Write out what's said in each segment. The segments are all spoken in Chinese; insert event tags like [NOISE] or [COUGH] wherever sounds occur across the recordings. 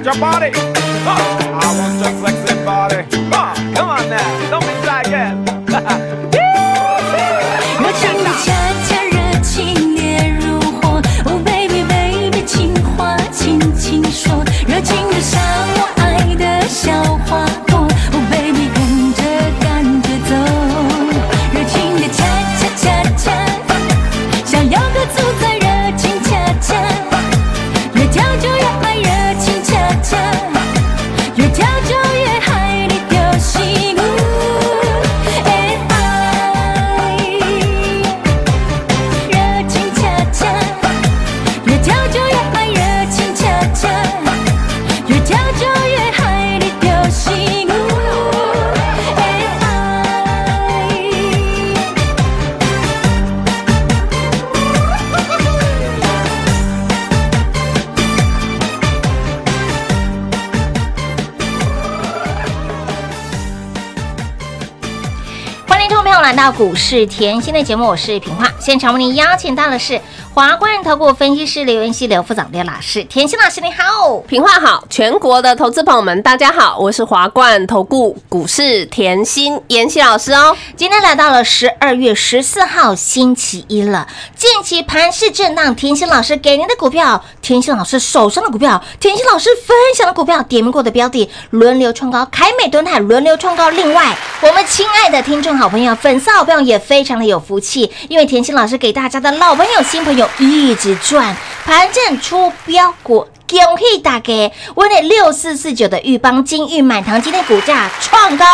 Want your body. Huh, I want your sexy body. Huh, come on now, don't be shy again. 越害到股市甜心的节目，我是平化。现场为您邀请到的是华冠投顾分析师刘文熙、刘副总、刘老师。甜心老师你好，平化好，全国的投资朋友们，大家好，我是华冠投顾股市甜心妍希老师哦。今天来到了十二月十四号星期一了，近期盘势震荡，甜心老师给您的股票，甜心老师手上的股票，甜心老师分享的股票，点名过的标的轮流创高，凯美、敦泰轮流创高。另外，我们亲爱的听众好朋友、粉丝好朋友也非常的有福气，因为甜心老师给大家的老朋友、新朋友一直转，盘正出标股。恭喜大家！我的六四四九的玉邦金玉满堂今天股价创高，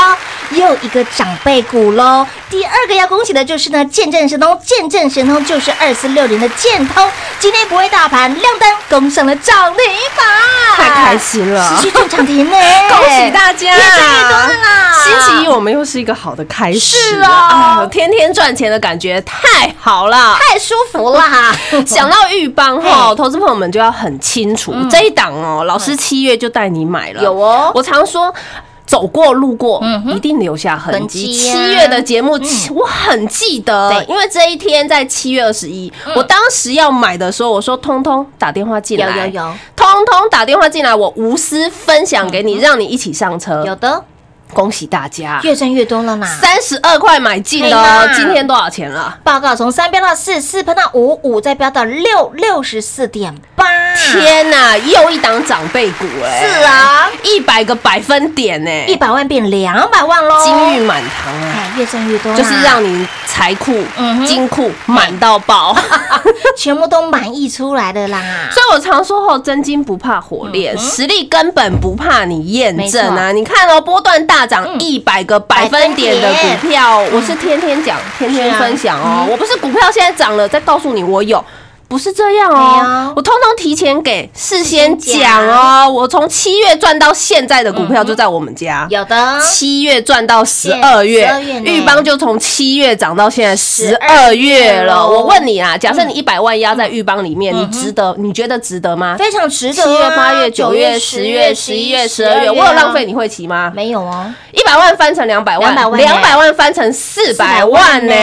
又一个长辈股喽。第二个要恭喜的就是呢，见证神通，见证神通就是二四六零的建通，今天不会大盘亮灯，攻上了涨停板，太开心了持续赚涨停呢，[LAUGHS] 恭喜大家！越赚越多了啦！星期一我们又是一个好的开始，是哦哎天天赚钱的感觉太好了。太舒服啦！[LAUGHS] 想到玉邦哈，投资朋友们就要很清楚，这一档哦，老师七月就带你买了，有哦我常说。走过路过，一定留下痕痕迹。七月的节目，我很记得，因为这一天在七月二十一，我当时要买的时候，我说通通打电话进有来，有有通通打电话进来，我无私分享给你，让你一起上车。有的，恭喜大家，越赚越多了嘛！三十二块买进的哦，今天多少钱了？报告从三飙到四，四喷到五，五再飙到六，六十四点八。天呐，又一档长辈股哎！是啊，一百个百分点呢，一百万变两百万喽！金玉满堂啊，哎，越赚越多，就是让你财库嗯、金库满到爆。[LAUGHS] 全部都满溢出来的啦。所以我常说哦，真金不怕火炼，实力根本不怕你验证啊！你看哦，波段大涨一百个百分点的股票，我是天天讲、天天分享哦。我不是股票现在涨了再告诉你我有。不是这样哦有，我通通提前给，事先先讲哦。我从七月赚到现在的股票就在我们家，有的七月赚到十二月12月，呢玉邦就从七月涨到现在十二月了。我问你啊，假设你一百万压在玉邦里面，你值得？你觉得值得吗？非常值得啊。七月、八月、九月、十月、十一月、十二月，我有浪费你会期吗？没有哦？一百万翻成两百万，200万两百万翻成四百万呢，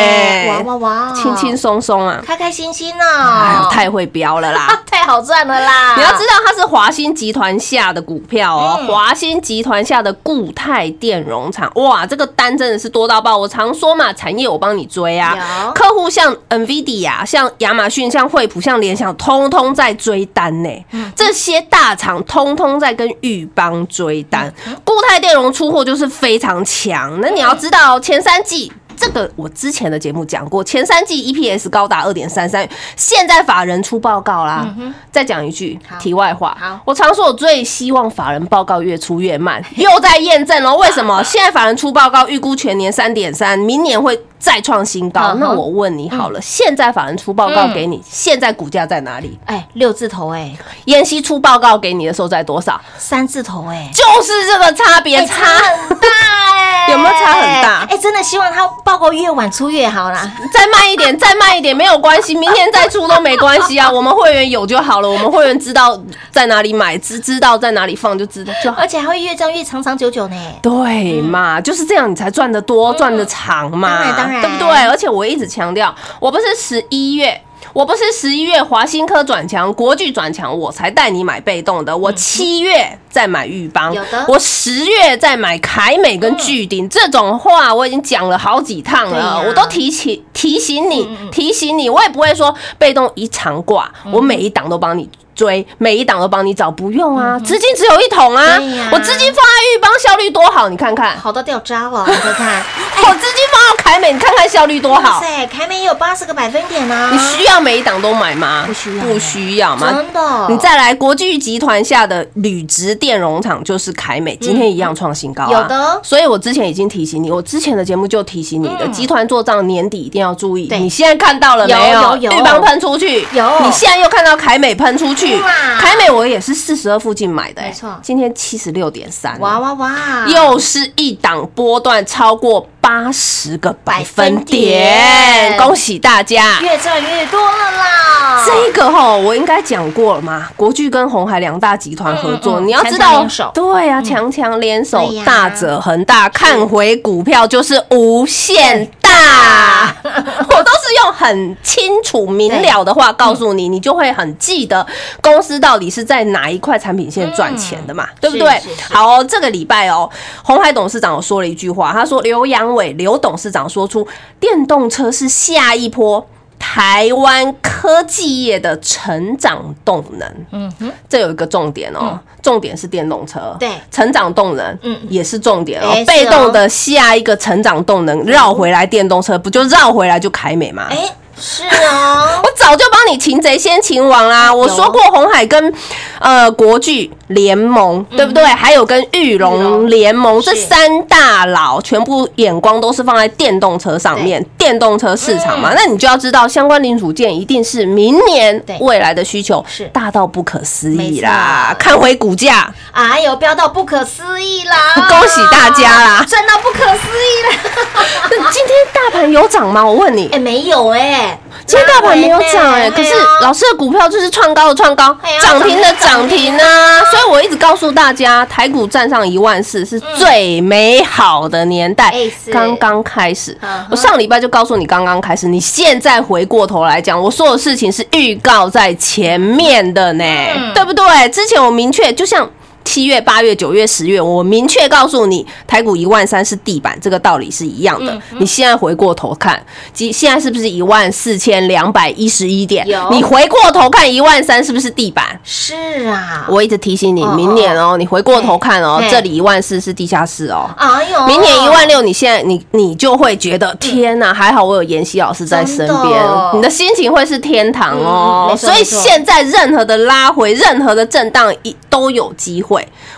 哇哇哇，轻轻松松啊！开开心心哎呦哦，太会标了啦！[LAUGHS] 太好赚了啦！你要知道它是华兴集团下的股票哦，嗯华兴集团下的固态电容厂，哇，这个单真的是多到爆。我常说嘛，产业我帮你追啊，客户像 NVIDIA、像亚马逊、像惠普、像联想，通通在追单呢。嗯这些大厂通通在跟裕邦追单，嗯固态电容出货就是非常强。那你要知道，前三季。这个我之前的节目讲过，前三季 EPS 高达二点三三，现在法人出报告啦。再讲一句好题外话好，我常说我最希望法人报告越出越慢，又在验证了为什么 [LAUGHS] 现在法人出报告预估全年三点三，明年会再创新高嗯。那我问你好了，现在法人出报告给你，现在股价在哪里？哎，六字头哎，妍希出报告给你的时候在多少？三字头哎，就是这个差别哎差。很大哎，有没有差很大哎，真的希望它报告越晚出越好啦。再慢一点，再慢一点没有关系，明天再出都没关系啊。[LAUGHS] 我们会员有就好了，我们会员知道在哪里买，知知道在哪里放就知道就好。而且还会越赚越长长久久呢。对嘛，就是这样，你才赚得多，赚得长嘛，当然当然对不对？而且我一直强调，我不是十一月。我不是十一月华新科转强、国巨转强，我才带你买被动的。我七月再买玉邦有的，我十月再买凯美跟巨鼎。这种话我已经讲了好几趟了，我都提醒提醒你，提醒你，我也不会说被动一长挂，我每一档都帮你。追每一档都帮你找，不用啊，资金只有一桶啊，我资金放在玉邦效率多好，你看看，好到掉渣了，你看看，[LAUGHS] 我资金放到凯美，你看看效率多哇好。塞，凯美也有八十个百分点呢。你需要每一档都买吗？不需要不需要吗？真的？你再来，国际集团下的铝质电容厂就是凯美，今天一样创新高、有的所以我之前已经提醒你，我之前的节目就提醒你的，集团做账年底一定要注意。对你现在看到了没有有有裕邦喷出去，有你现在又看到凯美喷出去哇，凯美我也是四十二附近买的、欸没错今天七十六点三，哇哇哇！又是一档波段超过八十个百分点，恭喜大家！越赚越多了啦。这个吼，我应该讲过了嘛？国巨跟红海两大集团合作，嗯嗯嗯你要知道对啊，强强联手大者恒大，看回股票就是无限大。[LAUGHS] 我都是用很清楚明了的话告诉你，你就会很记得公司到底是在哪一块产品线赚钱的嘛，对不对好哦，这个礼拜哦，红海董事长有说了一句话，他说刘阳伟刘董事长说出电动车是下一波。台湾科技业的成长动能，嗯哼，这有一个重点哦，重点是电动车，对。成长动能，嗯。嗯，也是重点哦。被动的下一个成长动能绕回来，电动车不就绕回来就凯美吗？哎，是啊 [LAUGHS] 我，早就帮你擒贼先擒王啦！我说过红海跟呃国巨联盟，对不对？还有跟玉龙联盟，这三大佬全部眼光都是放在电动车上面，电动车市场嘛，那你就要知道相关零组件一定是明年未来的需求是。大到不可思没议啦！看回股价，哎呦，飙到不可思议啦！[LAUGHS] 恭喜大家啦。[LAUGHS] 赚到不可思议啦。那今天大盘有涨吗？我问你。哎，，没有哎，今天大盘没有涨哎、可是老师的股票就是创高的创高涨停的涨停啊，所以我一直告诉大家，台股站上一万四是最美好的年代刚刚开始。我上礼拜就告诉你刚刚开始，你现在回过头来讲，我说的事情是预告在前面的呢，嗯对不对？之前我明确就像。七月、八月、九月、十月，我明确告诉你，台股一万三是地板，这个道理是一样的。嗯你现在回过头看，即现在是不是一万四千两百一十一点有？你回过头看一万三是不是地板？是啊，我一直提醒你，哦明年哦，你回过头看哦，这里一万四是地下室哦。哎呦，明年一万六，你现在你你就会觉得天哪，还好我有妍希老师在身边，你的心情会是天堂嗯哦。所以现在任何的拉回，任何的震荡一都有机会。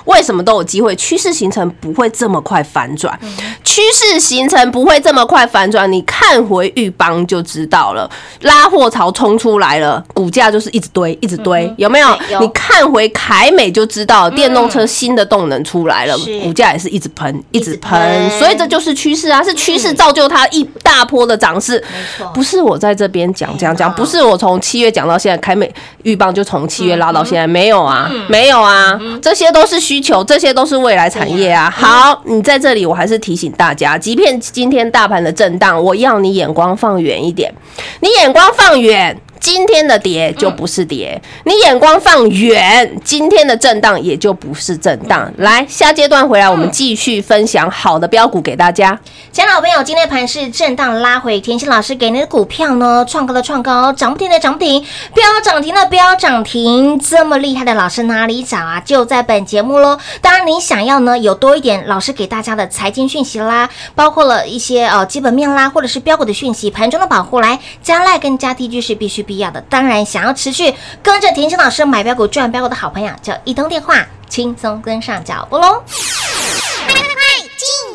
为什么都有机会？趋势形成不会这么快反转，嗯趋势形成不会这么快反转。你看回玉邦就知道了，拉货潮冲出来了，股价就是一直堆，一直堆，有没有？你看回凯美就知道，电动车新的动能出来了，股价也是一直喷，一直直喷，所以这就是趋势啊，是趋势造就它一大波的涨势。不是我在这边讲讲讲，不是我从七月讲到现在，凯美玉邦就从七月拉到现在，没有啊，嗯没有啊，这些都是需求，这些都是未来产业啊。好，你在这里，我还是提醒大家，即便今天大盘的震荡，我要你眼光放远一点，你眼光放远。今天的跌就不是跌，你眼光放远，今天的震荡也就不是震荡。来，下阶段回来，我们继续分享好的标股给大家。亲爱的朋友，今天盘是震荡拉回，田心老师给您的股票呢，创高的创高，涨不停的涨不停，飙涨停的飙涨停，这么厉害的老师哪里找啊？就在本节目喽。当然，你想要呢有多一点老师给大家的财经讯息啦，包括了一些呃基本面啦，或者是标股的讯息，盘中的保护来加赖跟加 T G 是必须必要的。当然，想要持续跟着田心老师买标股赚标股的好朋友，就一通电话轻松跟上脚步喽。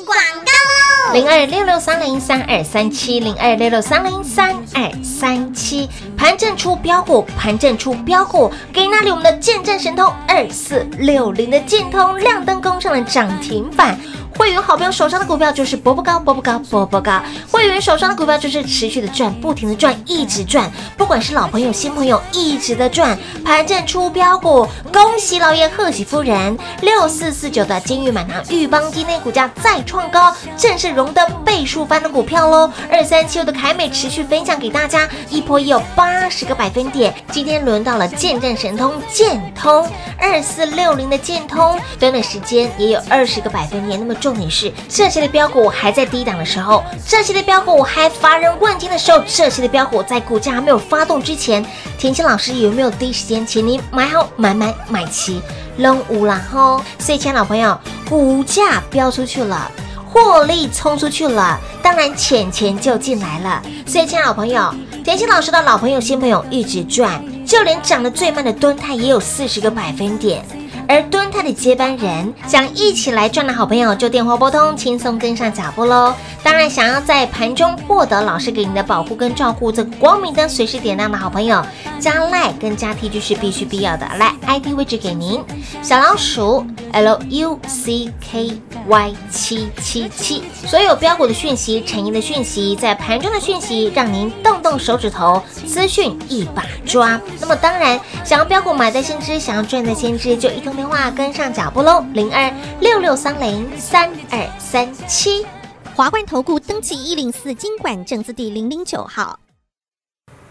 广告喽零二六六三零三二三七零二六六三零三二三七，盘正出标股，盘正出标股，给那里我们的见证神通二四六零的建通亮灯攻上了涨停板。会员好朋友手上的股票就是波波高，波波高，波波高。会员手上的股票就是持续的赚，不停的赚，一直赚。不管是老朋友、新朋友，一直的赚。盘正出标股，恭喜老爷，贺喜夫人。六四四九的金玉满堂玉邦今天股价再创高，正是荣登倍数翻的股票喽。二三七六的凯美持续分享给大家，一波也有八十个百分点。今天轮到了见证神通建通二四六零的建通，短短时间也有二十个百分点。那么重点是，这些的标股还在低档的时候，这些的标股还乏人问津的时候，这些的标股在股价还没有发动之前，田心老师有没有第一时间请您买好买买买齐？扔五啦吼！所以，亲爱老朋友，股价飙出去了。获利冲出去了，当然钱钱就进来了。所以，亲爱的老朋友，田心老师的老朋友、新朋友一直赚，就连涨得最慢的敦泰也有四十个百分点。而蹲他的接班人想一起来赚的好朋友，就电话拨通，轻松跟上脚步喽。当然，想要在盘中获得老师给你的保护跟照顾，这个光明灯随时点亮的好朋友，加赖跟加 T 就是必须必要的。来，ID 位置给您，小老鼠 L U C K Y 七七七。所有标股的讯息、产业的讯息，在盘中的讯息，让您动动手指头，资讯一把抓。那么当然，想要标股买在先知，想要赚在先知，就一通电话跟上脚步喽，零二六六三零三二三七。华冠投顾登记一零四经管证字第零零九号。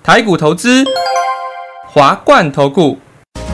台股投资，华冠投顾。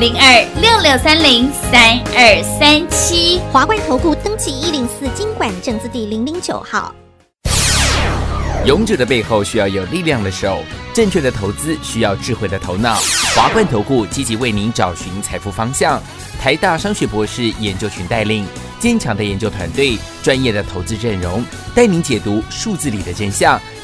零二六六三零三二三七。华冠投顾登记一零四经管证字第零零九号。勇者的背后需要有力量的手，正确的投资需要智慧的头脑。华冠投顾积极为您找寻财富方向。台大商学博士研究群带领坚强的研究团队，专业的投资阵容，带您解读数字里的真相，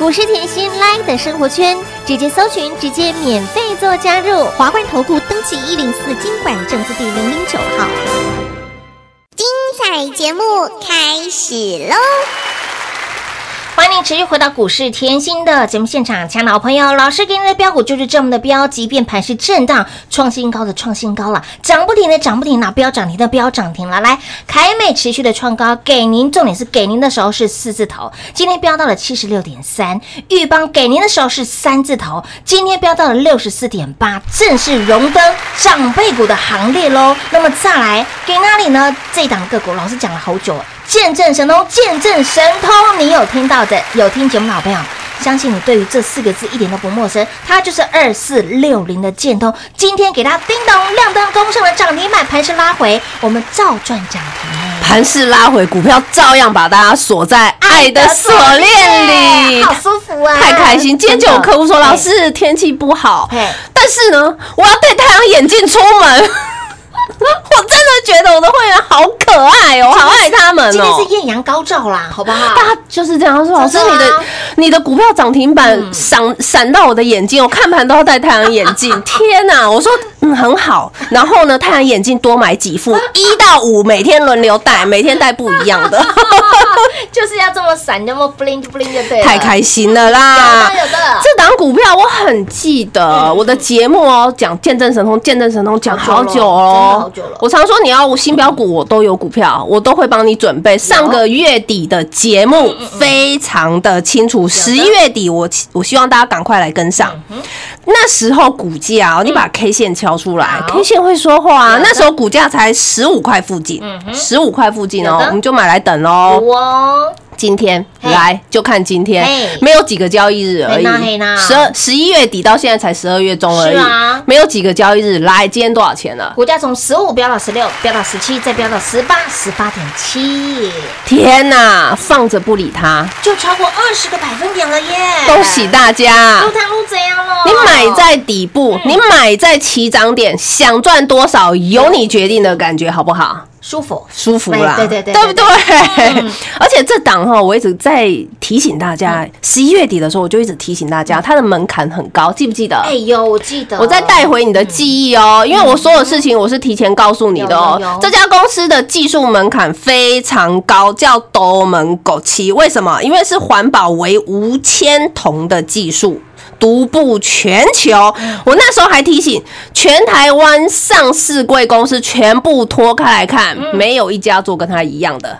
股市甜心，Live 的生活圈，直接搜寻，直接免费做加入。华冠投顾登记一零四经管证字第零零九号。精彩节目开始喽！欢迎持续回到股市甜心的节目现场，亲爱的好朋友，老师给你的标股就是这么的标，即便盘是震荡，创新高的创新高了，涨不停的涨不停了，标涨停的标涨停了。来，凯美持续的创高，给您重点是给您的时候是四字头，今天飙到了七十六点三；玉邦给您的时候是三字头，今天飙到了六十四点八，正式荣登长辈股的行列喽。那么再来给哪里呢？这一档个股老师讲了好久了。见证神通，见证神通，你有听到的？有听节目的好朋友，相信你对于这四个字一点都不陌生，它就是二四六零的建通。今天给它叮咚亮灯攻上了涨停板，盘势拉回，我们照赚涨停。盘势拉回，股票照样把大家锁在爱的锁链里，好舒服啊，太开心。今天就有客户说，老师天气不好，但是呢，我要戴太阳眼镜出门。[LAUGHS] 我真的觉得我的会员好可爱哦，好爱他们哦。今天是艳阳高照啦，好不好？大家就是这样说。老师，你的你的股票涨停板闪闪到我的眼睛，我看盘都要戴太阳眼镜。[LAUGHS] 天哪！我说嗯很好。然后呢，太阳眼镜多买几副，[LAUGHS] 一到五每天轮流戴，每天戴不一样的。就是要这么闪，那么 bling bling 就对。太开心了啦！这档股票我很记得，我的节目哦，讲见证神通，见证神通讲好久哦。我常说你要新标股，我都有股票，我都会帮你准备。上个月底的节目非常的清楚，十一月底我我希望大家赶快来跟上。那时候股价，你把 K 线敲出来，K 线会说话。那时候股价才十五块附近，十五块附近哦，我们就买来等喽。今天来就看今天，没有几个交易日而已。十二十一月底到现在才十二月中而已，没有几个交易日。来，今天多少钱了？股价从十五飙到十六，飙到十七，再飙到十八，十八点七。天哪，放着不理它，就超过二十个百分点了耶！恭喜大家！都谈路怎样了？你买在底部，你买在起涨点，想赚多少由你决定的感觉，好不好？舒服，舒服啦，对对对，对不对？[LAUGHS] 而且这档哈，我一直在提醒大家，十一月底的时候，我就一直提醒大家，它的门槛很高，记不记得？哎呦，我记得。我再带回你的记忆哦，因为我所有事情我是提前告诉你的哦。这家公司的技术门槛非常高，叫多门枸杞。为什么？因为是环保为无铅铜的技术。独步全球，我那时候还提醒全台湾上市贵公司全部拖开来看，没有一家做跟他一样的，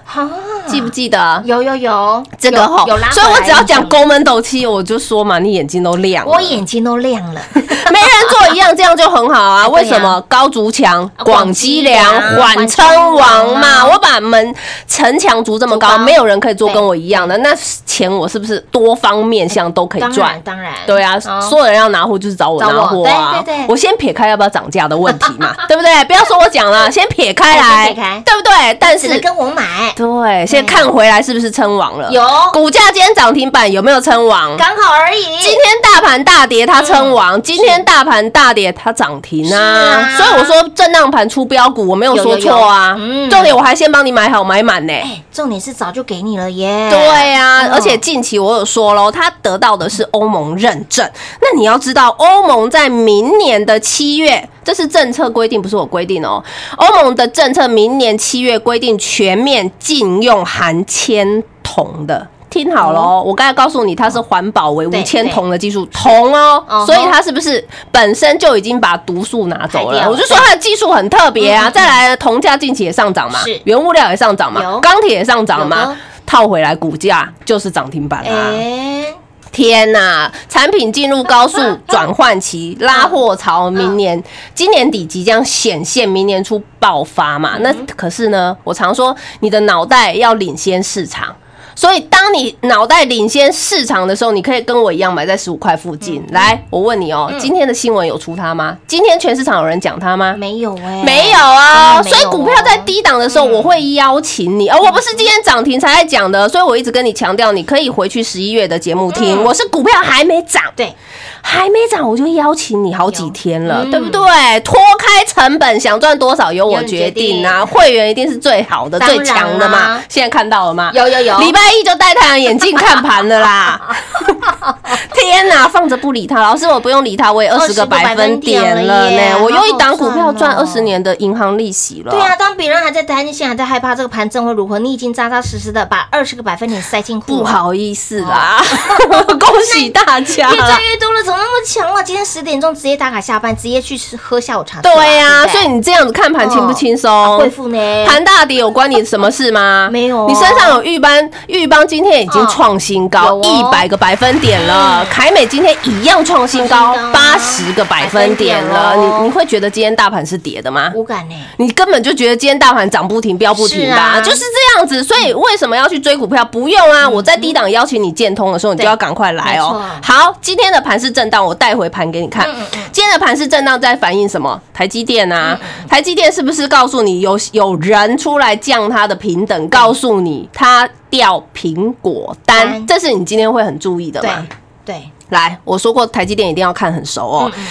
记不记得？有有有，这个哈，所以我只要讲宫门斗七，我就说嘛，你眼睛都亮，我眼睛都亮了，[LAUGHS] 没人做一样，这样就很好啊。[LAUGHS] 为什么高筑墙、啊广积粮、缓称王嘛？我把门城墙筑这么高，没有人可以做跟我一样的，那钱我是不是多方面向都可以赚？当然，对啊，哦所有人要拿货就是找我拿货啊！找我对对对我先撇开要不要涨价的问题嘛，[LAUGHS] 对不对？不要说我讲了，先撇开来，对不对？但是跟我买，对，先看回来是不是称王了？有股价今天涨停板有没有称王？刚好而已。今天大盘大跌，它称王；今天大盘大跌，它涨停啊啊。所以我说震荡盘出标股，我没有说错啊。重点我还先帮你买好买满呢。哎，重点是早就给你了耶。对呀、嗯而且近期我有说喽，它得到的是欧盟认证。那你要知道，欧盟在明年的七月，这是政策规定，不是我规定哦。欧盟的政策明年七月规定全面禁用含铅铜的。听好喽，我刚才告诉你，它是环保为无对铅铜的技术，铜哦所以它是不是本身就已经把毒素拿走了？我就说它的技术很特别啊。再来，铜价近期也上涨嘛，原物料也上涨嘛，钢铁也上涨嘛，套回来股价就是涨停板啊！哎，天呐，产品进入高速转换期，拉货潮，明年今年底即将显现，明年初爆发嘛？那可是呢，我常说你的脑袋要领先市场。所以，当你脑袋领先市场的时候，你可以跟我一样买在十五块附近。来，我问你哦，今天的新闻有出它吗？今天全市场有人讲它吗？没有哎，没有啊，所以股票在低档的时候，我会邀请你，哦我不是今天涨停才在讲的，所以我一直跟你强调，你可以回去十一月的节目听。我是股票还没涨，对，还没涨，我就邀请你好几天了，嗯对不对？脱开成本，想赚多少由我决定啊！会员一定是最好的、最强的嘛。现在看到了吗？有有有礼拜一就戴太阳眼镜看盘的啦。[LAUGHS] 天哪，放着不理他，老师我不用理他，我也二十个百分点了20个百分点了耶呢。我用一档股票赚二十年的银行利息了。对啊，当别人还在担心、还在害怕这个盘正会如何，你已经扎扎实实的把二十个百分点塞进。不好意思啦，[LAUGHS] 恭喜大家啦越赚越多了，怎么那么强了？今天十点钟直接打卡下班，直接去吃喝下午茶。对呀、不所以你这样子看盘轻不轻松？恢复呢？[LAUGHS] 盘大跌有关你什么事吗？没有哦你身上有玉邦，玉邦今天已经创新高一哦百个百分点了，[LAUGHS] 凯美今天一样创新高八十个百分点了。你你会觉得今天大盘是跌的吗？无感呢？你根本就觉得今天大盘涨不停、飙不停吧？是啊就是这样子。所以为什么要去追股票？不用啊！我在低档邀请你建通的时候，你就要赶快来哦。好，今天的盘是震荡，我带回盘给你看。今天的盘是震荡，在反映什么？台积电啊，台积电是不是告诉你有有人出来降它的平等，告诉你它掉苹果单？单这是你今天会很注意的对嘛？对，来，我说过台积电一定要看很熟哦。嗯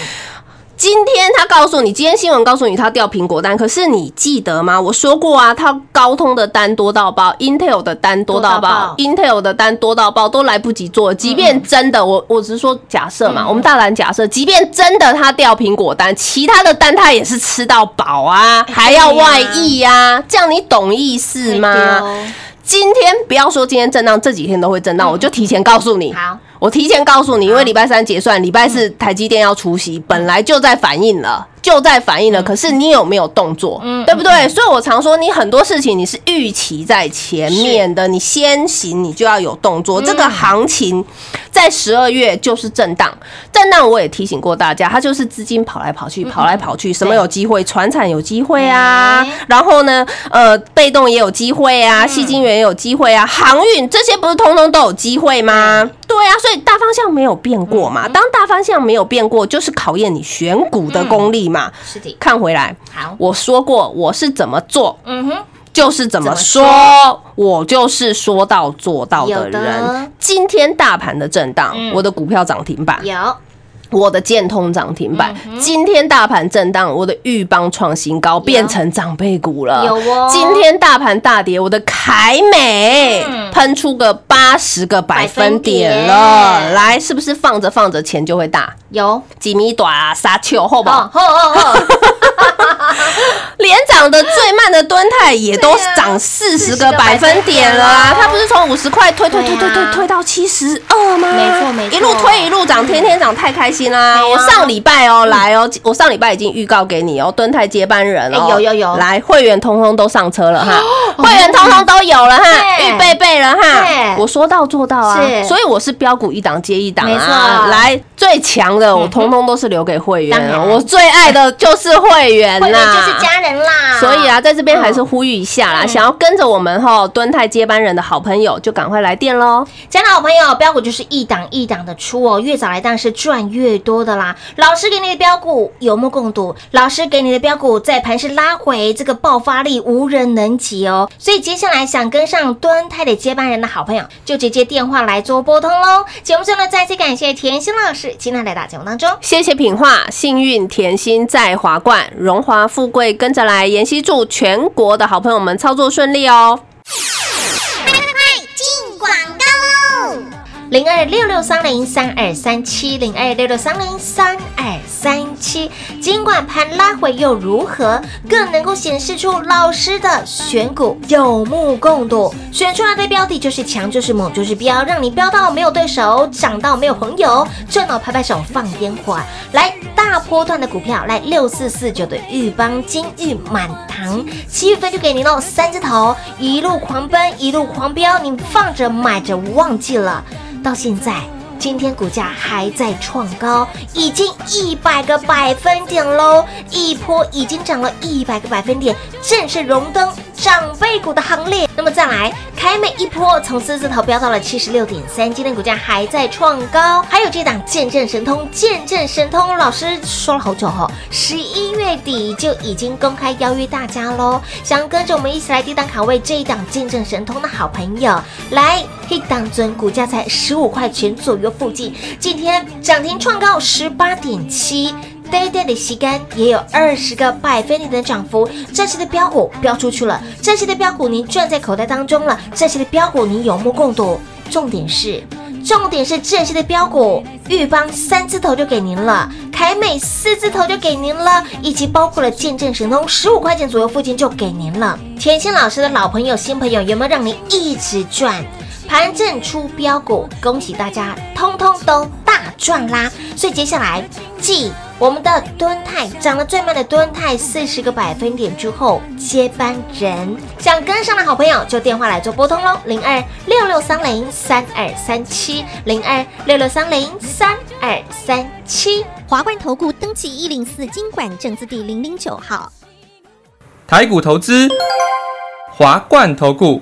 今天他告诉你，今天新闻告诉你他掉苹果单，可是你记得吗？我说过啊，他高通的单多到爆，Intel 的单多到爆爆，Intel 的单多到爆，都来不及做。即便真的，我我只是说假设嘛，我们大胆假设，即便真的他掉苹果单，其他的单他也是吃到饱啊，还要外溢啊，这样你懂意思吗？今天不要说今天震荡，这几天都会震荡，我就提前告诉你。好，我提前告诉你，因为礼拜三结算，礼拜四台积电要出席，本来就在反应了，就在反应了。可是你有没有动作？嗯对不对？所以我常说，你很多事情你是预期在前面的，你先行，你就要有动作。这个行情在十二月就是震荡，震荡我也提醒过大家，它就是资金跑来跑去，跑来跑去，什么有机会？船产有机会啊哎，然后呢，呃，被动也有机会啊，细金源也有机会啊，航运这些不是通通都有机会吗？对啊，所以大方向没有变过嘛。当大方向没有变过，就是考验你选股的功力嘛。是的，看回来，好，我说过我是怎么做，嗯哼，就是怎么说，我就是说到做到的人。今天大盘的震荡，嗯。我的股票涨停板，有我的建通涨停板。嗯今天大盘震荡，我的豫邦创新高，变成长辈股了。有哦今天大盘大跌，我的凯美嗯喷出个八十个百分点了。点来，是不是放着放着钱就会大？有，几米短啊，沙丘后吧哦。吼吼吼，[LAUGHS] [LAUGHS] 连涨的最慢的敦泰也都涨四十个百分点了啊！它不是从五十块推推推推推推到七十二吗？没错没错一路推一路涨，天天涨，太开心啦！我上礼拜哦来哦，我上礼拜已经预告给你哦，敦泰接班人哦，哎有有有来会员通通都上车了哈，[GASPS] 会员通通都有了哈，对。预备备了哈，我说到做到啊，所以我是标股一档接一档没错。啊，来最强的我通通都是留给会员，我最爱的就是会员啦，就是家人啦，所以啊，在这边还是呼吁一下啦，嗯。想要跟着我们哈敦泰接班人的好朋友，就赶快来电喽！家的好朋友，标股就是一档一档的出哦，越早来当然是赚越多的啦。老师给你的标股有目共睹，老师给你的标股在盘势拉回，这个爆发力无人能及哦。所以接下来想跟上端泰的接班人的好朋友，就直接电话来做拨通喽。节目中呢，再次感谢甜心老师今天来到节目当中。谢谢品画，幸运甜心在华冠，荣华富贵跟着来。妍希祝全国的好朋友们操作顺利哦！进广告喽！零二六六三零三二三七零二六六三零三二三七。尽管盘拉回又如何，更能够显示出老师的选股有目共睹，选出来的标的就是强，就是猛，就是标，让你标到没有对手，涨到没有朋友，赚到拍拍手放烟火。来大波段的股票，来六四四九的玉邦金玉满堂，七月份就给您喽，三字头一路狂奔，一路狂飙，你放着买着忘记了。到现在，今天股价还在创高，已经一百个百分点喽，一波已经涨了一百个百分点，正式荣登长辈股的行列。那么再来，凯美一波从四字头飙到了七十六点三，今天股价还在创高。还有这档见证神通，见证神通，老师说了好久哈、哦，十一月底就已经公开邀约大家喽。想跟着我们一起来低档卡位这一档见证神通的好朋友，来一档尊股价才十五块钱左右附近，今天涨停创高十八点七。呆呆的吸干也有二十个百分点的涨幅，这些的标股标出去了，这些的标股您赚在口袋当中了，这些的标股您有目共睹。重点是，重点是这些的标股，玉邦三字头就给您了，凯美四字头就给您了，以及包括了见证神通十五块钱左右附近就给您了。甜心老师的老朋友、新朋友有没有让您一直赚？盘正出标股，恭喜大家，通通都大赚啦！所以接下来，继我们的敦泰涨得最慢的敦泰四十个百分点之后，接班人想跟上的好朋友就电话来做拨通喽，零二六六三零三二三七，零二六六三零三二三七。华冠投顾登记一零四经管证字第零零九号。台股投资，华冠投顾。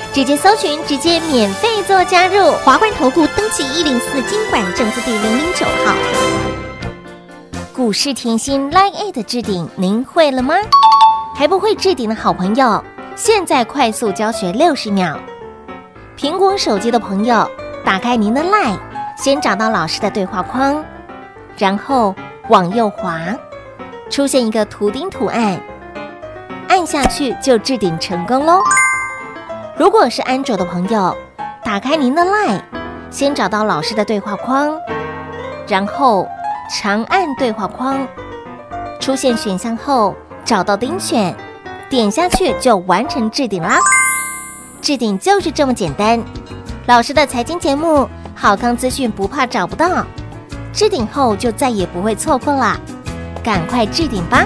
直接搜寻，直接免费做加入。华冠投顾登记一零四经管证字第零零九号。股市甜心 Line A 的置顶，您会了吗？还不会置顶的好朋友，现在快速教学六十秒。苹果手机的朋友，打开您的 Line，先找到老师的对话框，然后往右滑，出现一个图钉图案，按下去就置顶成功喽。如果是安卓的朋友，打开您的 LINE，先找到老师的对话框，然后长按对话框，出现选项后找到丁选，点下去就完成置顶啦。置顶就是这么简单。老师的财经节目，好康资讯不怕找不到，置顶后就再也不会错过啦。赶快置顶吧！